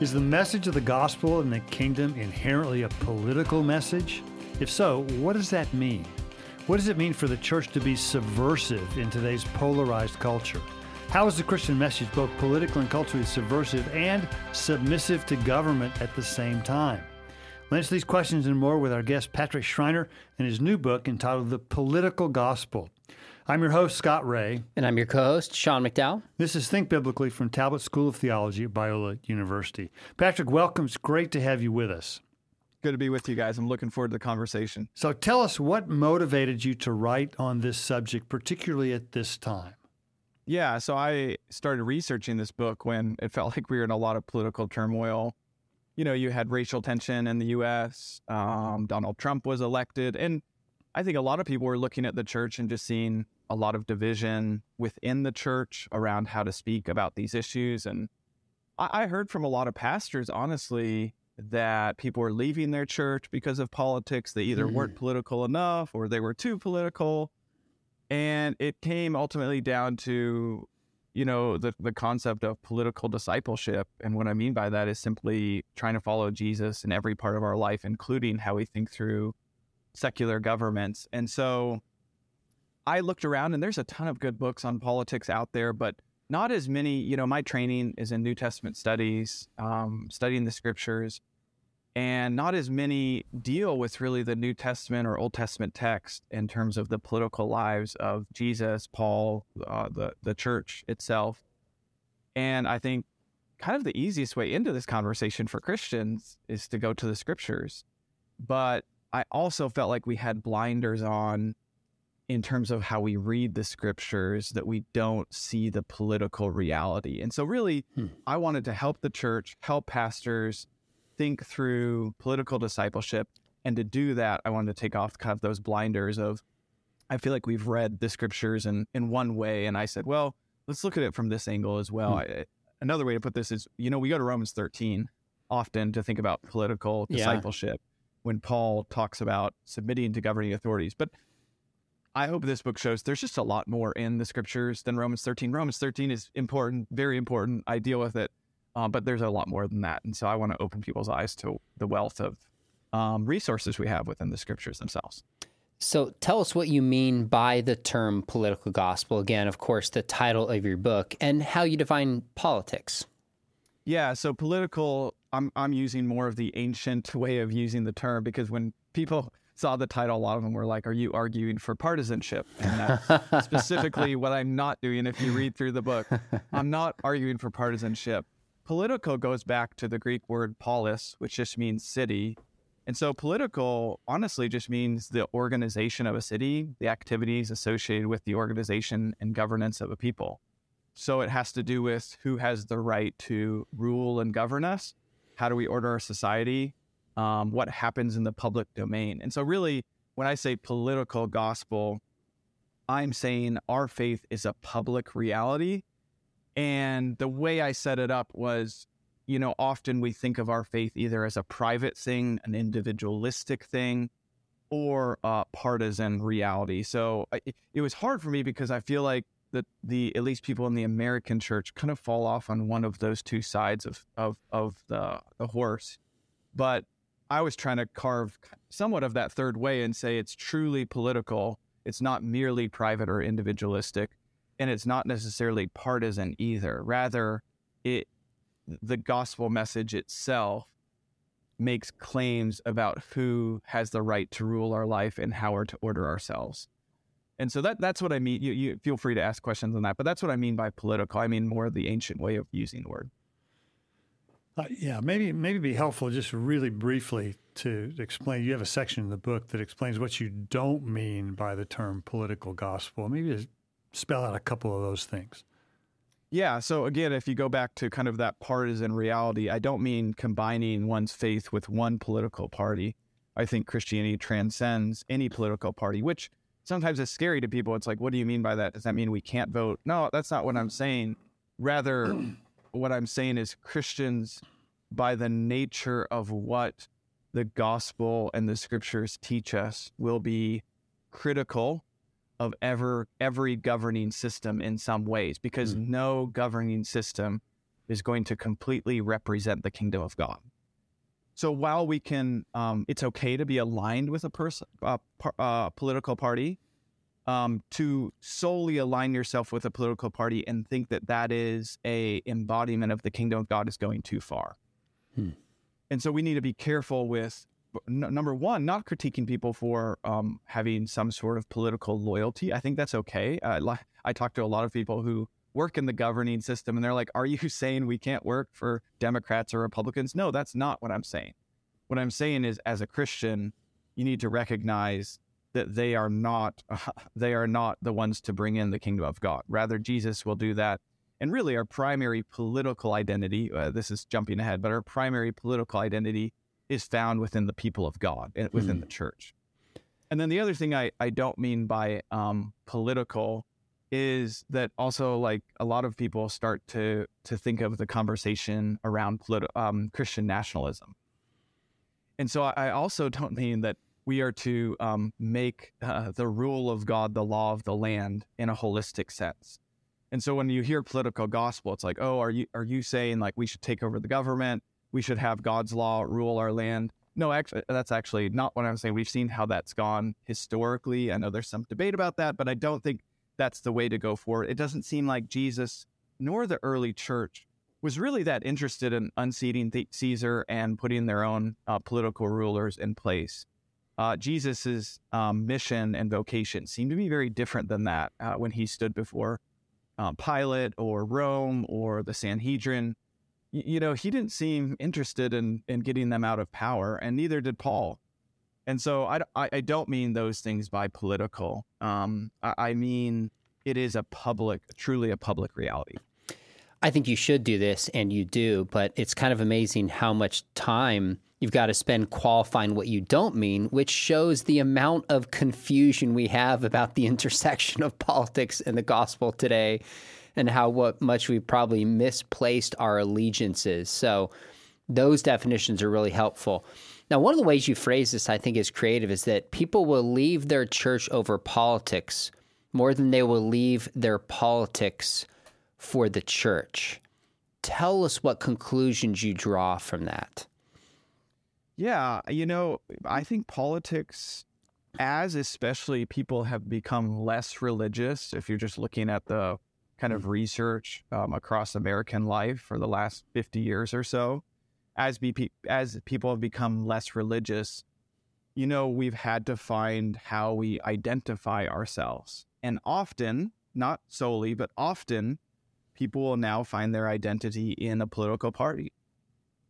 Is the message of the gospel and the kingdom inherently a political message? If so, what does that mean? What does it mean for the church to be subversive in today's polarized culture? How is the Christian message both political and culturally subversive and submissive to government at the same time? We'll answer these questions and more with our guest Patrick Schreiner and his new book entitled The Political Gospel. I'm your host, Scott Rae. And I'm your co host, Sean McDowell. This is Think Biblically from Talbot School of Theology at Biola University. Patrick, welcome. It's great to have you with us. Good to be with you guys. I'm looking forward to the conversation. So tell us what motivated you to write on this subject, particularly at this time. Yeah, so I started researching this book when it felt like we were in a lot of political turmoil. You know, you had racial tension in the US, um, Donald Trump was elected. And I think a lot of people were looking at the church and just seeing a lot of division within the church around how to speak about these issues. And I, I heard from a lot of pastors, honestly, that people were leaving their church because of politics. They either mm. weren't political enough or they were too political. And it came ultimately down to, you know, the, the concept of political discipleship. And what I mean by that is simply trying to follow Jesus in every part of our life, including how we think through secular governments. And so I looked around and there's a ton of good books on politics out there, but not as many. You know, my training is in New Testament studies, um, studying the scriptures, and not as many deal with really the New Testament or Old Testament text in terms of the political lives of Jesus, Paul, uh, the the church itself. And I think kind of the easiest way into this conversation for Christians is to go to the scriptures. But I also felt like we had blinders on in terms of how we read the scriptures that we don't see the political reality. And so, really, hmm. I wanted to help the church, help pastors think through political discipleship. And to do that, I wanted to take off kind of those blinders of, I feel like we've read the scriptures in, in one way. And I said, well, let's look at it from this angle as well. Hmm. I, another way to put this is, you know, we go to Romans 13 often to think about political discipleship yeah. when Paul talks about submitting to governing authorities. But I hope this book shows there's just a lot more in the scriptures than Romans 13. Romans 13 is important, very important. I deal with it, uh, but there's a lot more than that. And so I want to open people's eyes to the wealth of um, resources we have within the scriptures themselves. So tell us what you mean by the term political gospel. Again, of course, the title of your book and how you define politics. Yeah, so political, I'm, I'm using more of the ancient way of using the term because when people saw the title, a lot of them were like, Are you arguing for partisanship? And that's specifically what I'm not doing if you read through the book. I'm not arguing for partisanship. Political goes back to the Greek word polis, which just means city. And so political honestly just means the organization of a city, the activities associated with the organization and governance of a people. So it has to do with who has the right to rule and govern us. How do we order our society? um, what happens in the public domain. And so, really, when I say political gospel, I'm saying our faith is a public reality. And the way I set it up was, you know, often we think of our faith either as a private thing, an individualistic thing, or a partisan reality. So I, it was hard for me because I feel like that the at least people in the American church kind of fall off on one of those two sides of of of the the horse. But I was trying to carve somewhat of that third way and say it's truly political. It's not merely private or individualistic, and it's not necessarily partisan either. Rather, it the gospel message itself makes claims about who has the right to rule our life and how we're to order ourselves. And so that that's what I mean. You, you feel free to ask questions on that, but that's what I mean by political. I mean more the ancient way of using the word. Uh, yeah, maybe maybe be helpful just really briefly to explain. You have a section in the book that explains what you don't mean by the term political gospel. Maybe spell out a couple of those things. Yeah. So again, if you go back to kind of that partisan reality, I don't mean combining one's faith with one political party. I think Christianity transcends any political party, which sometimes is scary to people. It's like, what do you mean by that? Does that mean we can't vote? No, that's not what I'm saying. Rather, what I'm saying is Christians, by the nature of what the gospel and the scriptures teach us, will be critical of ever every governing system in some ways because mm. no governing system is going to completely represent the kingdom of God. So while we can, um, it's okay to be aligned with a person, uh, par- uh, political party, um, to solely align yourself with a political party and think that that is a embodiment of the kingdom of God is going too far. Hmm. And so we need to be careful with n- number one, not critiquing people for um, having some sort of political loyalty. I think that's okay. Uh, I talk to a lot of people who work in the governing system and they're like, Are you saying we can't work for Democrats or Republicans? No, that's not what I'm saying. What I'm saying is, as a Christian, you need to recognize that they are not uh, they are not the ones to bring in the kingdom of God. Rather, Jesus will do that. And really, our primary political identity uh, this is jumping ahead, but our primary political identity is found within the people of God, and within mm. the church. And then the other thing I, I don't mean by um, political is that also like a lot of people start to to think of the conversation around politi- um, Christian nationalism. And so I also don't mean that we are to um, make uh, the rule of God the law of the land in a holistic sense. And so when you hear political gospel, it's like, oh, are you are you saying like we should take over the government? We should have God's law rule our land? No, actually, that's actually not what I'm saying. We've seen how that's gone historically. I know there's some debate about that, but I don't think that's the way to go forward. It doesn't seem like Jesus nor the early church was really that interested in unseating Caesar and putting their own uh, political rulers in place uh, Jesus's um, mission and vocation seemed to be very different than that uh, when he stood before um, Pilate or Rome or the Sanhedrin. You know, he didn't seem interested in in getting them out of power, and neither did Paul. And so I, I, I don't mean those things by political. Um, I, I mean it is a public, truly a public reality. I think you should do this, and you do, but it's kind of amazing how much time You've got to spend qualifying what you don't mean, which shows the amount of confusion we have about the intersection of politics and the gospel today and how what much we probably misplaced our allegiances. So those definitions are really helpful. Now, one of the ways you phrase this, I think, is creative, is that people will leave their church over politics more than they will leave their politics for the church. Tell us what conclusions you draw from that. Yeah, you know, I think politics, as especially people have become less religious, if you're just looking at the kind of mm. research um, across American life for the last 50 years or so, as, be, as people have become less religious, you know, we've had to find how we identify ourselves. And often, not solely, but often, people will now find their identity in a political party.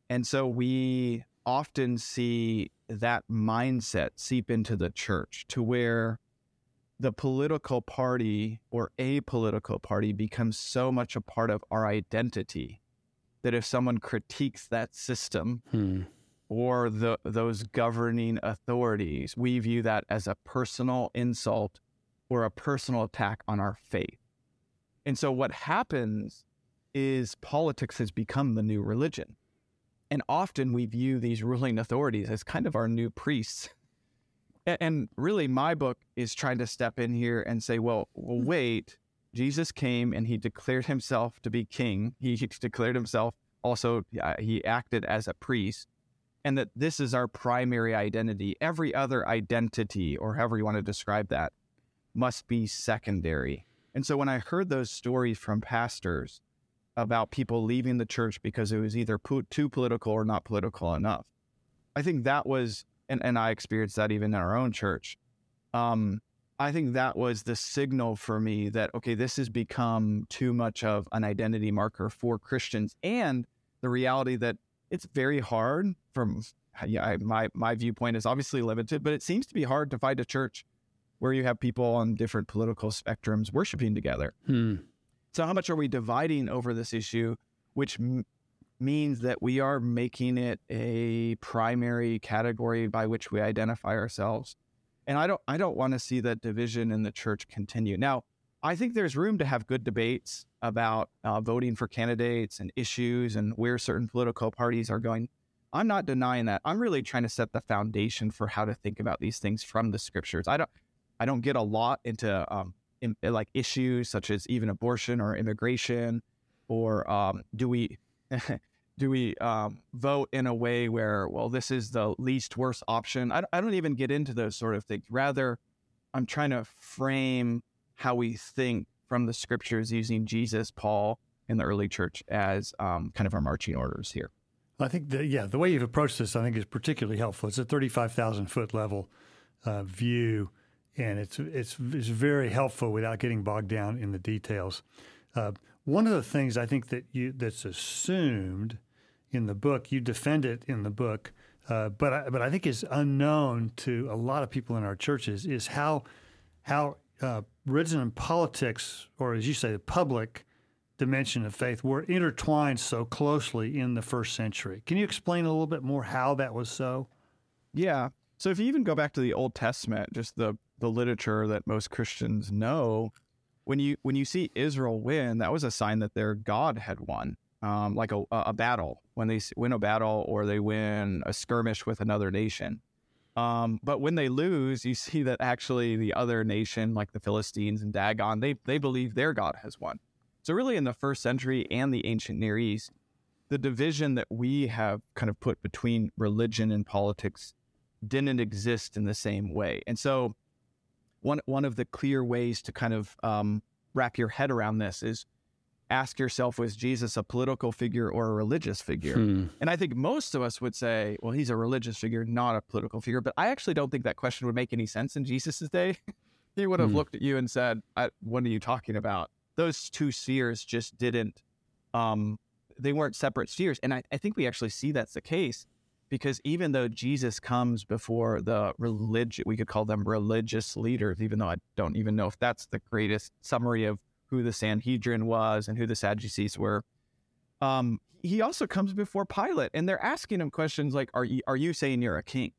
And so we often see that mindset seep into the church to where the political party or a political party becomes so much a part of our identity that if someone critiques that system hmm. or the, those governing authorities, we view that as a personal insult or a personal attack on our faith. And so what happens is politics has become the new religion. And often we view these ruling authorities as kind of our new priests. And really, my book is trying to step in here and say, well, well, mm. wait, Jesus came and he declared himself to be king. He declared himself also, he acted as a priest, and that this is our primary identity. Every other identity, or however you want to describe that, must be secondary. And so when I heard those stories from pastors about people leaving the church because it was either too political or not political enough. I think that was, and, and I experienced that even in our own church. Um, I think that was the signal for me that, okay, this has become too much of an identity marker for Christians and the reality that it's very hard from yeah, I, my, my viewpoint is obviously limited, but it seems to be hard to find a church where you have people on different political spectrums worshiping together. Hmm. So, how much are we dividing over this issue, which means that we are making it a primary category by which we identify ourselves? And I don't, I don't want to see that division in the church continue. Now, I think there's room to have good debates about uh, voting for candidates and issues and where certain political parties are going. I'm not denying that. I'm really trying to set the foundation for how to think about these things from the scriptures. I don't, I don't get a lot into um, in, like issues such as even abortion or immigration, or um, do we do we um, vote in a way where, well, this is the least worst option? I, I don't even get into those sort of things. Rather, I'm trying to frame how we think from the scriptures using Jesus, Paul, and the early church as um, kind of our marching orders here. I think, the, yeah, the way you've approached this, I think, is particularly helpful. It's a 35,000 foot level uh, view, and it's, it's, it's very helpful without getting bogged down in the details. Uh, one of the things I think that you that's assumed in the book, you defend it in the book, uh, but I, but I think is unknown to a lot of people in our churches is how how uh, religion and politics, or as you say, the public dimension of faith, were intertwined so closely in the first century. Can you explain a little bit more how that was so? Yeah. So if you even go back to the Old Testament, just the the literature that most Christians know, when you when you see Israel win, that was a sign that their God had won, um, like a, a battle. When they win a battle or they win a skirmish with another nation, um, but when they lose, you see that actually the other nation, like the Philistines and Dagon, they they believe their God has won. So really, in the first century and the ancient Near East, the division that we have kind of put between religion and politics didn't exist in the same way. And so one one of the clear ways to kind of um, wrap your head around this is ask yourself was jesus a political figure or a religious figure? Hmm. and i think most of us would say well he's a religious figure not a political figure. But i actually don't think that question would make any sense in jesus' day. He would have hmm. looked at you and said what are you talking about? Those two spheres just didn't um, they weren't separate spheres and I, I think we actually see that's the case because even though Jesus comes before the religion, we could call them religious leaders, even though I don't even know if that's the greatest summary of who the Sanhedrin was and who the Sadducees were. Um, he also comes before Pilate, and they're asking him questions like, "Are you are you saying you're a king?"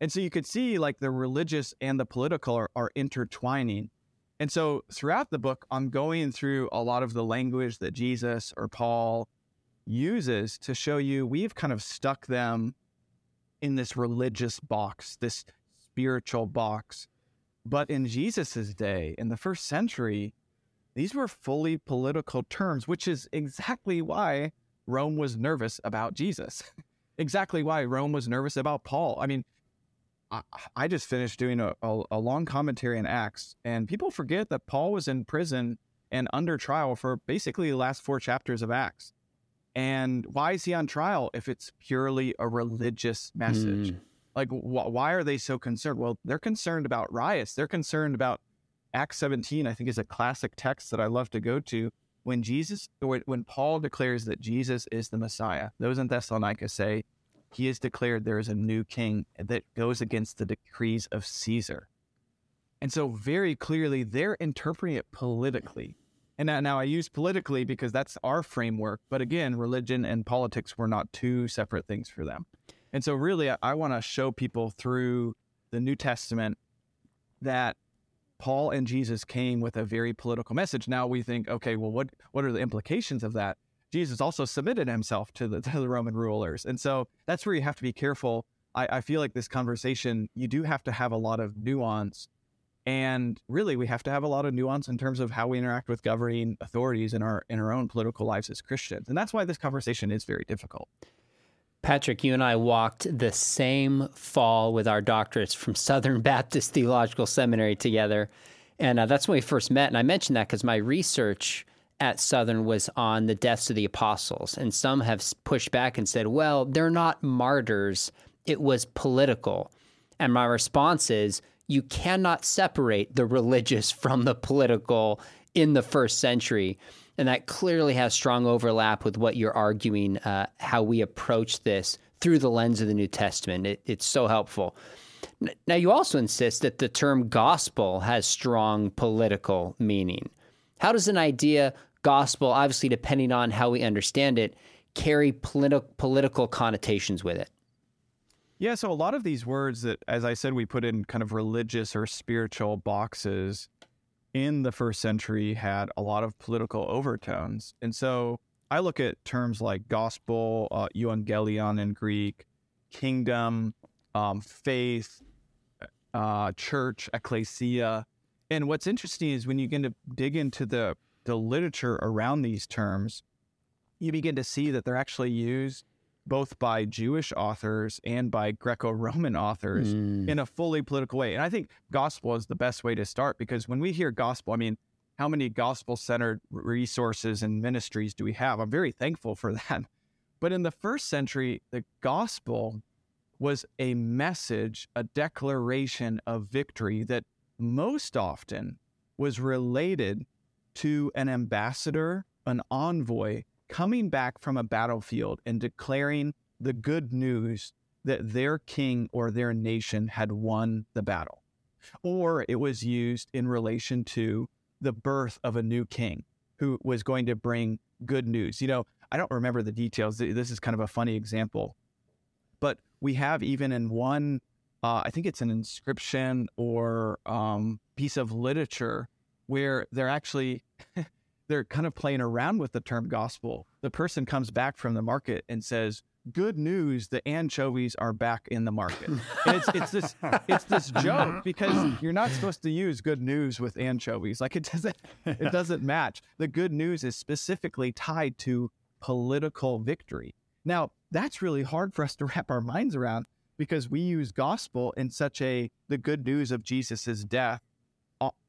And so you could see like the religious and the political are, are intertwining. And so throughout the book, I'm going through a lot of the language that Jesus or Paul uses to show you we've kind of stuck them in this religious box, this spiritual box. But in Jesus's day, in the first century, these were fully political terms, which is exactly why Rome was nervous about Jesus. exactly why Rome was nervous about Paul. I mean, I, I just finished doing a, a, a long commentary in Acts, and people forget that Paul was in prison and under trial for basically the last four chapters of Acts. And why is he on trial if it's purely a religious message? Mm. Like, wh- why are they so concerned? Well, they're concerned about riots. They're concerned about Acts 17, I think is a classic text that I love to go to. When Jesus, when Paul declares that Jesus is the Messiah, those in Thessalonica say, he has declared there is a new king that goes against the decrees of Caesar. And so, very clearly, they're interpreting it politically. And now, now I use politically because that's our framework. But again, religion and politics were not two separate things for them. And so, really, I, I want to show people through the New Testament that Paul and Jesus came with a very political message. Now we think, okay, well, what what are the implications of that? Jesus also submitted himself to the, to the Roman rulers, and so that's where you have to be careful. I, I feel like this conversation, you do have to have a lot of nuance and really, we have to have a lot of nuance in terms of how we interact with governing authorities in our in our own political lives as Christians. And that's why this conversation is very difficult. Patrick, you and I walked the same fall with our doctorates from Southern Baptist Theological Seminary together. And uh, that's when we first met. And I mentioned that because my research at Southern was on the deaths of the apostles. And some have pushed back and said, well, they're not martyrs, it was political. And my response is, you cannot separate the religious from the political in the first century. And that clearly has strong overlap with what you're arguing, uh, how we approach this through the lens of the New Testament. It, it's so helpful. Now, you also insist that the term gospel has strong political meaning. How does an idea, gospel, obviously depending on how we understand it, carry politi- political connotations with it? Yeah, so a lot of these words that, as I said, we put in kind of religious or spiritual boxes in the first century had a lot of political overtones. And so I look at terms like gospel, uh, euangelion in Greek, kingdom, um, faith, uh, church, ecclesia. And what's interesting is when you begin to dig into the, the literature around these terms, you begin to see that they're actually used both by Jewish authors and by Greco Roman authors mm. in a fully political way. And I think gospel is the best way to start because when we hear gospel, I mean, how many gospel centered resources and ministries do we have? I'm very thankful for that. But in the first century, the gospel was a message, a declaration of victory that most often was related to an ambassador, an envoy coming back from a battlefield and declaring the good news that their king or their nation had won the battle. Or it was used in relation to the birth of a new king who was going to bring good news. You know, I don't remember the details. This is kind of a funny example. But we have even in one, uh, I think it's an inscription or um, piece of literature where they're actually they're kind of playing around with the term gospel. The person comes back from the market and says, "Good news, the anchovies are back in the market." It's it's this it's this joke because you're not supposed to use good news with anchovies. Like it doesn't it doesn't match. The good news is specifically tied to political victory. Now, that's really hard for us to wrap our minds around because we use gospel in such a the good news of Jesus's death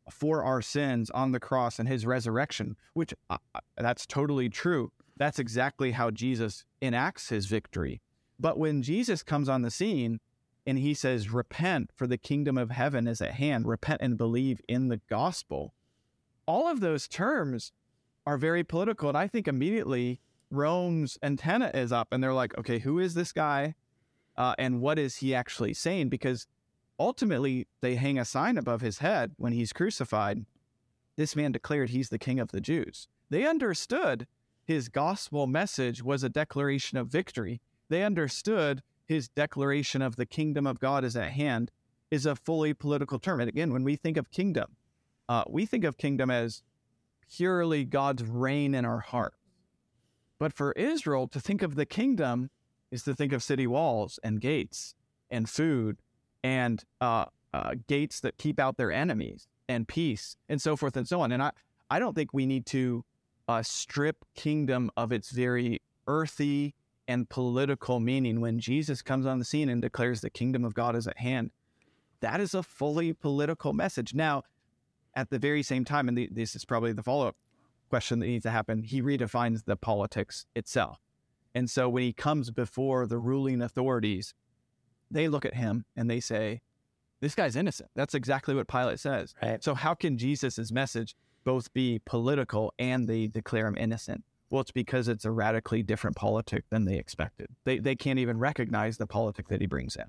for our sins on the cross and his resurrection, which uh, uh, that's totally true. That's exactly how Jesus enacts his victory. But when Jesus comes on the scene and he says, Repent, for the kingdom of heaven is at hand, repent and believe in the gospel, all of those terms are very political. And I think immediately Rome's antenna is up and they're like, okay, who is this guy? Uh, and what is he actually saying? Because ultimately they hang a sign above his head when he's crucified. This man declared he's the king of the Jews. They understood his gospel message was a declaration of victory. They understood his declaration of the kingdom of God is at hand is a fully political term. And again, when we think of kingdom, uh, we think of kingdom as purely God's reign in our heart. But for Israel, to think of the kingdom is to think of city walls and gates and food and uh, uh, gates that keep out their enemies and peace and so forth and so on. And I, I don't think we need to uh, strip kingdom of its very earthy and political meaning when Jesus comes on the scene and declares the kingdom of God is at hand. That is a fully political message. Now, at the very same time, and the, this is probably the follow up question that needs to happen, he redefines the politics itself. And so when he comes before the ruling authorities, they look at him and they say, This guy's innocent. That's exactly what Pilate says. Right. So, how can Jesus' message both be political and they declare him innocent? Well, it's because it's a radically different politic than they expected. They, they can't even recognize the politic that he brings in.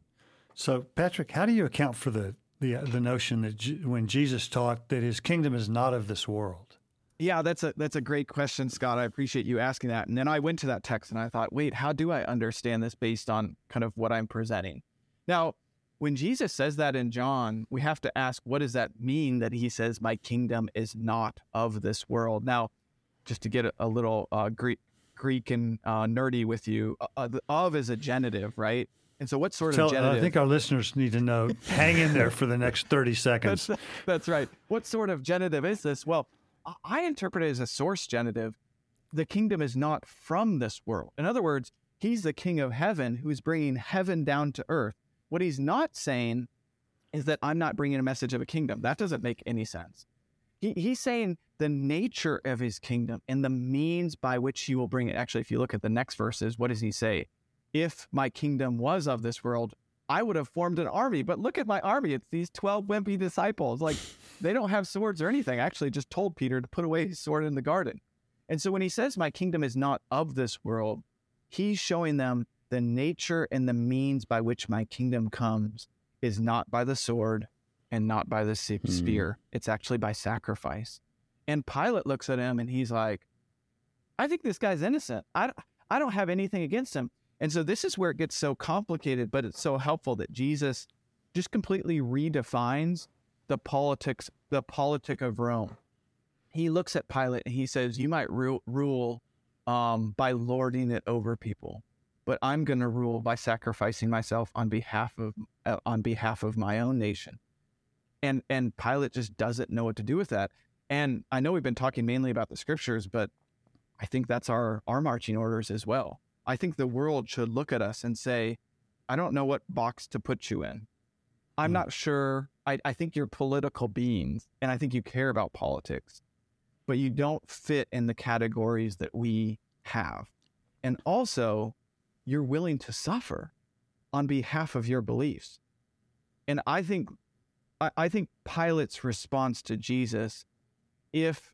So, Patrick, how do you account for the, the, uh, the notion that G- when Jesus taught that his kingdom is not of this world? Yeah, that's a that's a great question, Scott. I appreciate you asking that. And then I went to that text and I thought, wait, how do I understand this based on kind of what I'm presenting? Now, when Jesus says that in John, we have to ask, what does that mean that he says, My kingdom is not of this world? Now, just to get a, little uh, Greek, Greek and uh, nerdy with you, uh, uh of is a genitive, right? And so, what sort Tell, of genitive? I think our listeners need to know. hang in there for the next 30 seconds. that's, that's right. What sort of genitive is this? Well, I interpret it as a source genitive. The kingdom is not from this world. In other words, he's the king of heaven who's bringing heaven down to earth. What he's not saying is that I'm not bringing a message of a kingdom. That doesn't make any sense. He, he's saying the nature of his kingdom and the means by which he will bring it. Actually, if you look at the next verses, what does he say? If my kingdom was of this world, I would have formed an army. But look at my army. It's these 12 wimpy disciples. Like, they don't have swords or anything. I actually just told Peter to put away his sword in the garden. And so when he says, My kingdom is not of this world, he's showing them the nature and the means by which my kingdom comes is not by the sword and not by the hmm. spear. Mm. It's actually by sacrifice. And Pilate looks at him and he's like, I think this guy's innocent. I, I don't have anything against him. And so this is where it gets so complicated, but it's so helpful that Jesus just completely redefines the politics, the politic of Rome. He looks at Pilate and he says, "You might rule, rule um, by lording it over people, but I'm going to rule by sacrificing myself on behalf of uh, on behalf of my own nation. And and Pilate just doesn't know what to do with that. And I know we've been talking mainly about the scriptures, but I think that's our our marching orders as well. I think the world should look at us and say, I don't know what box to put you in. I'm mm. not sure. I, I think you're political beings and I think you care about politics, but you don't fit in the categories that we have. And also, you're willing to suffer on behalf of your beliefs. And I think I, I think Pilate's response to Jesus, if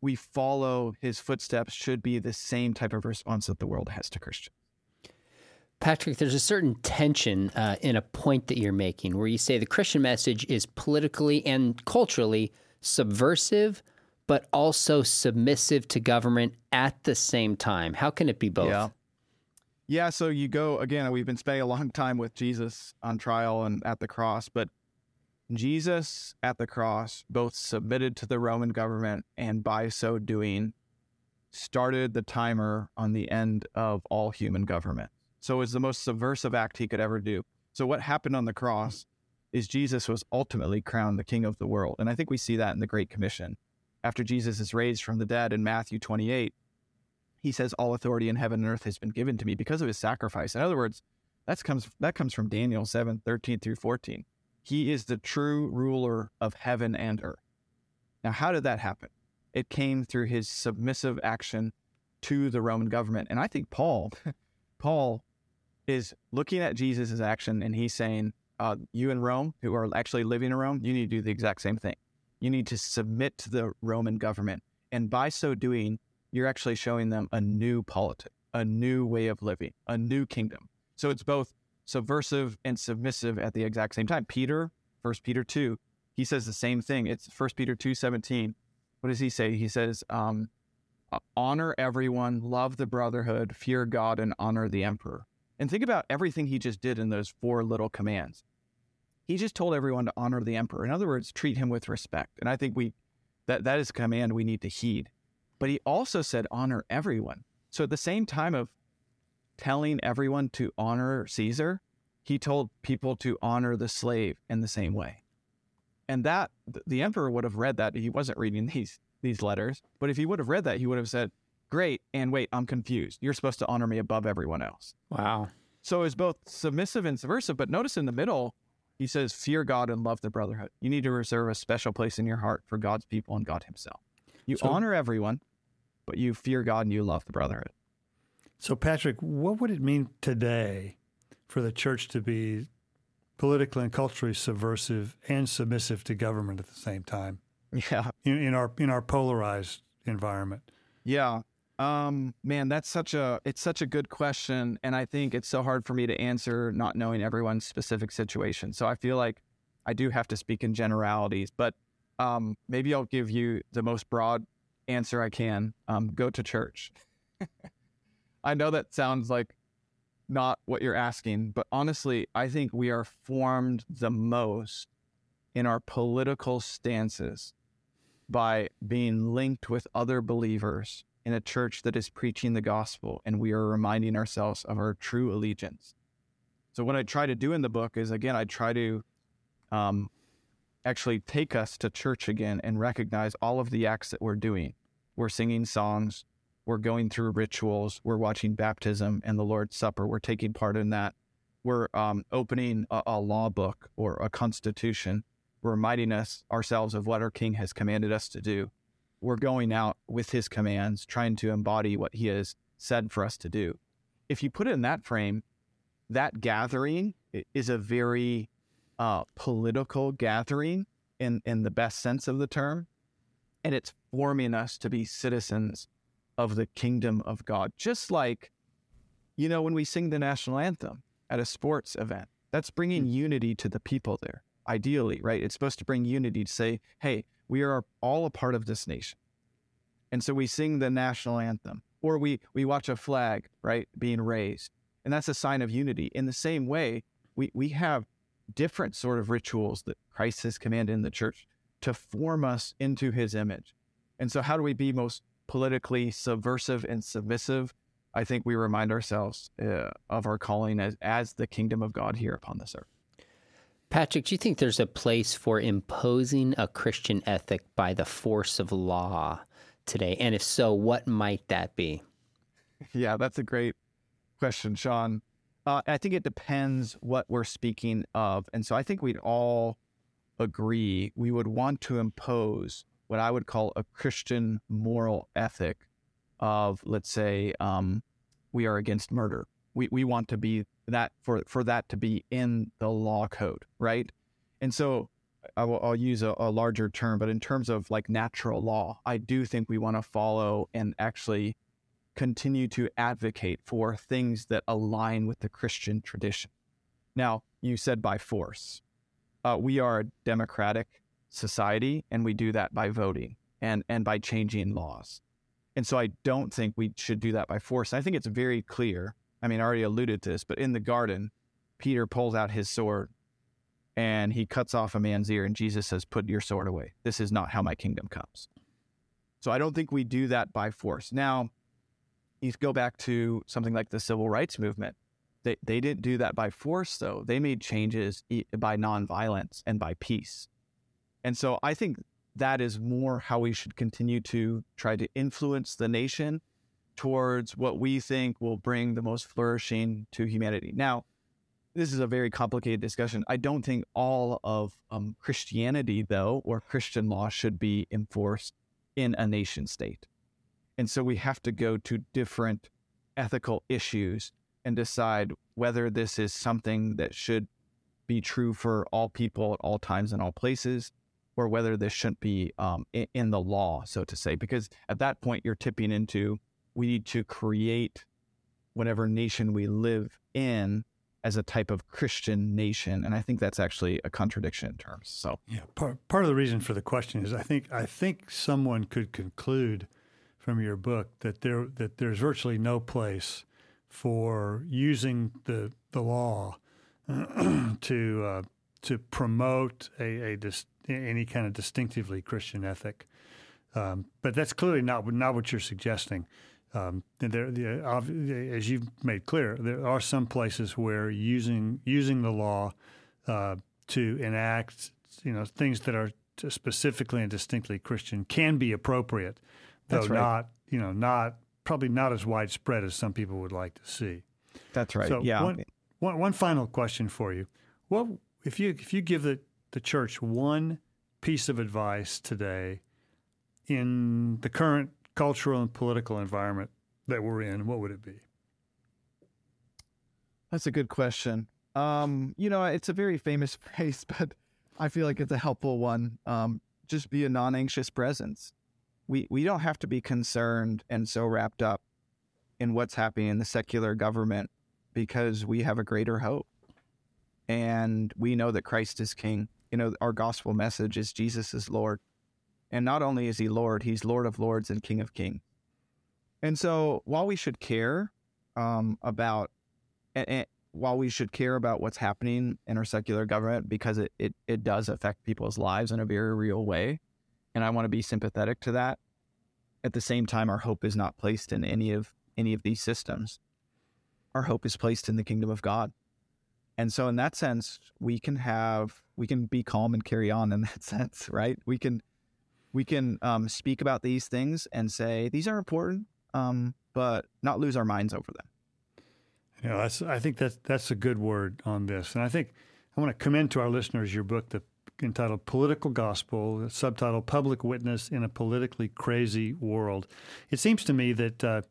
we follow his footsteps, should be the same type of response that the world has to Christians. Patrick, there's a certain tension uh, in a point that you're making where you say the Christian message is politically and culturally subversive, but also submissive to government at the same time. How can it be both? Yeah. Yeah, so you go again, we've been spending a long time with Jesus on trial and at the cross, but Jesus at the cross both submitted to the Roman government and by so doing started the timer on the end of all human government. So it was the most subversive act he could ever do. So what happened on the cross is Jesus was ultimately crowned the king of the world. And I think we see that in the Great Commission. After Jesus is raised from the dead in Matthew 28, he says, All authority in heaven and earth has been given to me because of his sacrifice. In other words, that comes, that comes from Daniel 7 13 through 14. He is the true ruler of heaven and earth. Now, how did that happen? It came through his submissive action to the Roman government. And I think Paul, Paul is looking at Jesus' action and he's saying, uh, you in Rome, who are actually living in Rome, you need to do the exact same thing. You need to submit to the Roman government. And by so doing, you're actually showing them a new politic, a new way of living, a new kingdom. So it's both subversive and submissive at the exact same time. Peter, First Peter 2, he says the same thing. It's First Peter 2 17. What does he say? He says, um, honor everyone, love the brotherhood, fear God, and honor the emperor. And think about everything he just did in those four little commands. He just told everyone to honor the emperor. In other words, treat him with respect. And I think we that that is a command we need to heed. But he also said honor everyone. So at the same time of telling everyone to honor Caesar, he told people to honor the slave in the same way. And that the emperor would have read that. He wasn't reading these these letters, but if he would have read that, he would have said, "Great, and wait, I'm confused. You're supposed to honor me above everyone else." Wow. So it's both submissive and subversive, but notice in the middle, he says, "Fear God and love the brotherhood." You need to reserve a special place in your heart for God's people and God himself. You so, honor everyone, but you fear God and you love the brotherhood. So, Patrick, what would it mean today for the church to be politically and culturally subversive and submissive to government at the same time? Yeah, in, in our in our polarized environment. Yeah, um, man, that's such a it's such a good question, and I think it's so hard for me to answer, not knowing everyone's specific situation. So I feel like I do have to speak in generalities, but um, maybe I'll give you the most broad answer I can. Um, go to church. I know that sounds like not what you're asking, but honestly, I think we are formed the most in our political stances by being linked with other believers in a church that is preaching the gospel, and we are reminding ourselves of our true allegiance. So, what I try to do in the book is again, I try to um, actually take us to church again and recognize all of the acts that we're doing. We're singing songs, we're going through rituals. We're watching baptism and the Lord's Supper. We're taking part in that. We're um, opening a, a law book or a constitution. We're reminding us ourselves of what our King has commanded us to do. We're going out with his commands, trying to embody what he has said for us to do. If you put it in that frame, that gathering is a very uh, political gathering in, in the best sense of the term. And it's forming us to be citizens of the kingdom of God. Just like, you know, when we sing the national anthem at a sports event, that's bringing mm. unity to the people there, ideally, right? It's supposed to bring unity to say, hey, we are all a part of this nation. And so we sing the national anthem or we, we watch a flag, right, being raised. And that's a sign of unity. In the same way, we, we have different sort of rituals that Christ has commanded in the church to form us into his image. And so, how do we be most politically subversive and submissive, I think we remind ourselves uh, of our calling as, as the kingdom of God here upon this earth. Patrick, do you think there's a place for imposing a Christian ethic by the force of law today? And if so, what might that be? Yeah, that's a great question, Sean. Uh, I think it depends what we're speaking of. And so I think we'd all agree we would want to impose what I would call a Christian moral ethic of, let's say, um, we are against murder. We, we want to be that for, for that to be in the law code, right? And so I will, I'll use a, a larger term, but in terms of like natural law, I do think we want to follow and actually continue to advocate for things that align with the Christian tradition. Now, you said by force. Uh, we are a democratic society, and we do that by voting and, and by changing laws. And so I don't think we should do that by force. I think it's very clear. I mean, I already alluded to this, but in the garden, Peter pulls out his sword and he cuts off a man's ear, and Jesus says, Put your sword away. This is not how my kingdom comes. So I don't think we do that by force. Now, you go back to something like the civil rights movement. They, they didn't do that by force, though. They made changes by nonviolence and by peace. And so I think that is more how we should continue to try to influence the nation towards what we think will bring the most flourishing to humanity. Now, this is a very complicated discussion. I don't think all of um, Christianity, though, or Christian law should be enforced in a nation state. And so we have to go to different ethical issues and decide whether this is something that should be true for all people at all times and all places, or whether this shouldn't be um, in, in the law, so to say. Because at that point, you're tipping into we need to create whatever nation we live in as a type of Christian nation, and I think that's actually a contradiction in terms. So yeah, part part of the reason for the question is I think I think someone could conclude from your book that there that there's virtually no place for using the the law to uh, to promote a, a dis, any kind of distinctively Christian ethic. Um, but that's clearly not not what you're suggesting. Um, there, as you've made clear, there are some places where using using the law uh, to enact, you know, things that are specifically and distinctly Christian can be appropriate, though right. not, you know, not probably not as widespread as some people would like to see. That's right. So yeah. One, one, one final question for you: What if you if you give the the church one piece of advice today in the current cultural and political environment that we're in, what would it be? That's a good question. Um, you know, it's a very famous phrase, but I feel like it's a helpful one. Um, just be a non-anxious presence. We we don't have to be concerned and so wrapped up in what's happening in the secular government because we have a greater hope. And we know that Christ is king. You know, our gospel message is Jesus is Lord. And not only is he Lord, he's Lord of Lords and King of Kings. And so while we should care um, about, and, and, while we should care about what's happening in our secular government because it, it, it does affect people's lives in a very real way, and I want to be sympathetic to that, at the same time, our hope is not placed in any of any of these systems. Our hope is placed in the kingdom of God. And so in that sense, we can have we can be calm and carry on in that sense, right? We can we can um, speak about these things and say these are important, um, but not lose our minds over them. Yeah, that's, I think that's that's a good word on this, and I think I want to commend to our listeners your book, the entitled "Political Gospel," subtitle "Public Witness in a Politically Crazy World." It seems to me that uh,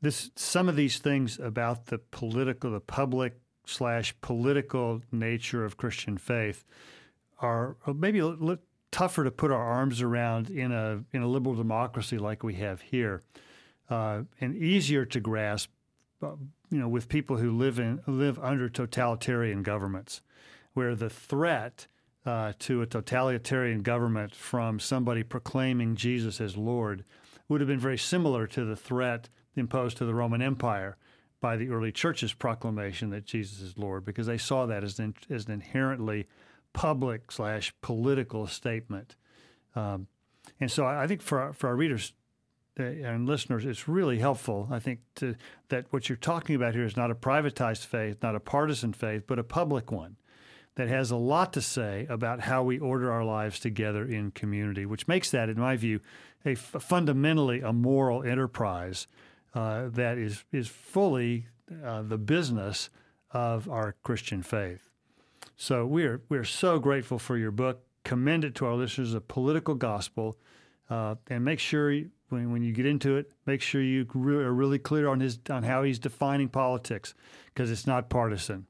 this some of these things about the political, the public slash political nature of Christian faith are maybe a little tougher to put our arms around in a in a liberal democracy like we have here, uh, and easier to grasp, uh, you know, with people who live in live under totalitarian governments, where the threat uh, to a totalitarian government from somebody proclaiming Jesus as Lord would have been very similar to the threat imposed to the Roman Empire by the early church's proclamation that Jesus is Lord, because they saw that as an, as an inherently public slash political statement. Um, and so I think for our, for our readers uh, and listeners, it's really helpful. I think to, that what you're talking about here is not a privatized faith, not a partisan faith, but a public one. That has a lot to say about how we order our lives together in community, which makes that, in my view, a f- fundamentally a moral enterprise uh, that is is fully uh, the business of our Christian faith. So we're we're so grateful for your book. Commend it to our listeners, a political gospel, uh, and make sure when when you get into it, make sure you are really clear on his on how he's defining politics, because it's not partisan.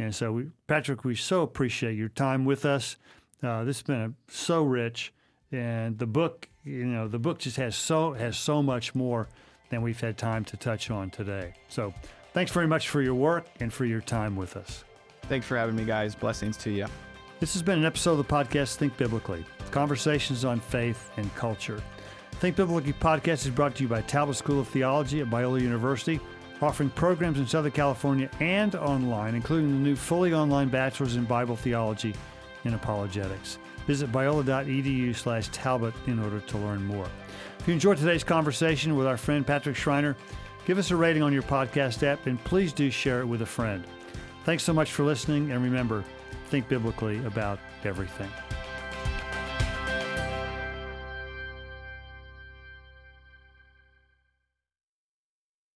And so, we, Patrick, we so appreciate your time with us. Uh, this has been a, so rich, and the book, you know, the book just has so has so much more than we've had time to touch on today. So, thanks very much for your work and for your time with us. Thanks for having me, guys. Blessings to you. This has been an episode of the podcast Think Biblically conversations on faith and culture. Think Biblically podcast is brought to you by Talbot School of Theology at Biola University offering programs in Southern California and online, including the new fully online bachelor's in Bible theology and apologetics. Visit biola.edu slash Talbot in order to learn more. If you enjoyed today's conversation with our friend Patrick Schreiner, give us a rating on your podcast app and please do share it with a friend. Thanks so much for listening, and remember, think biblically about everything.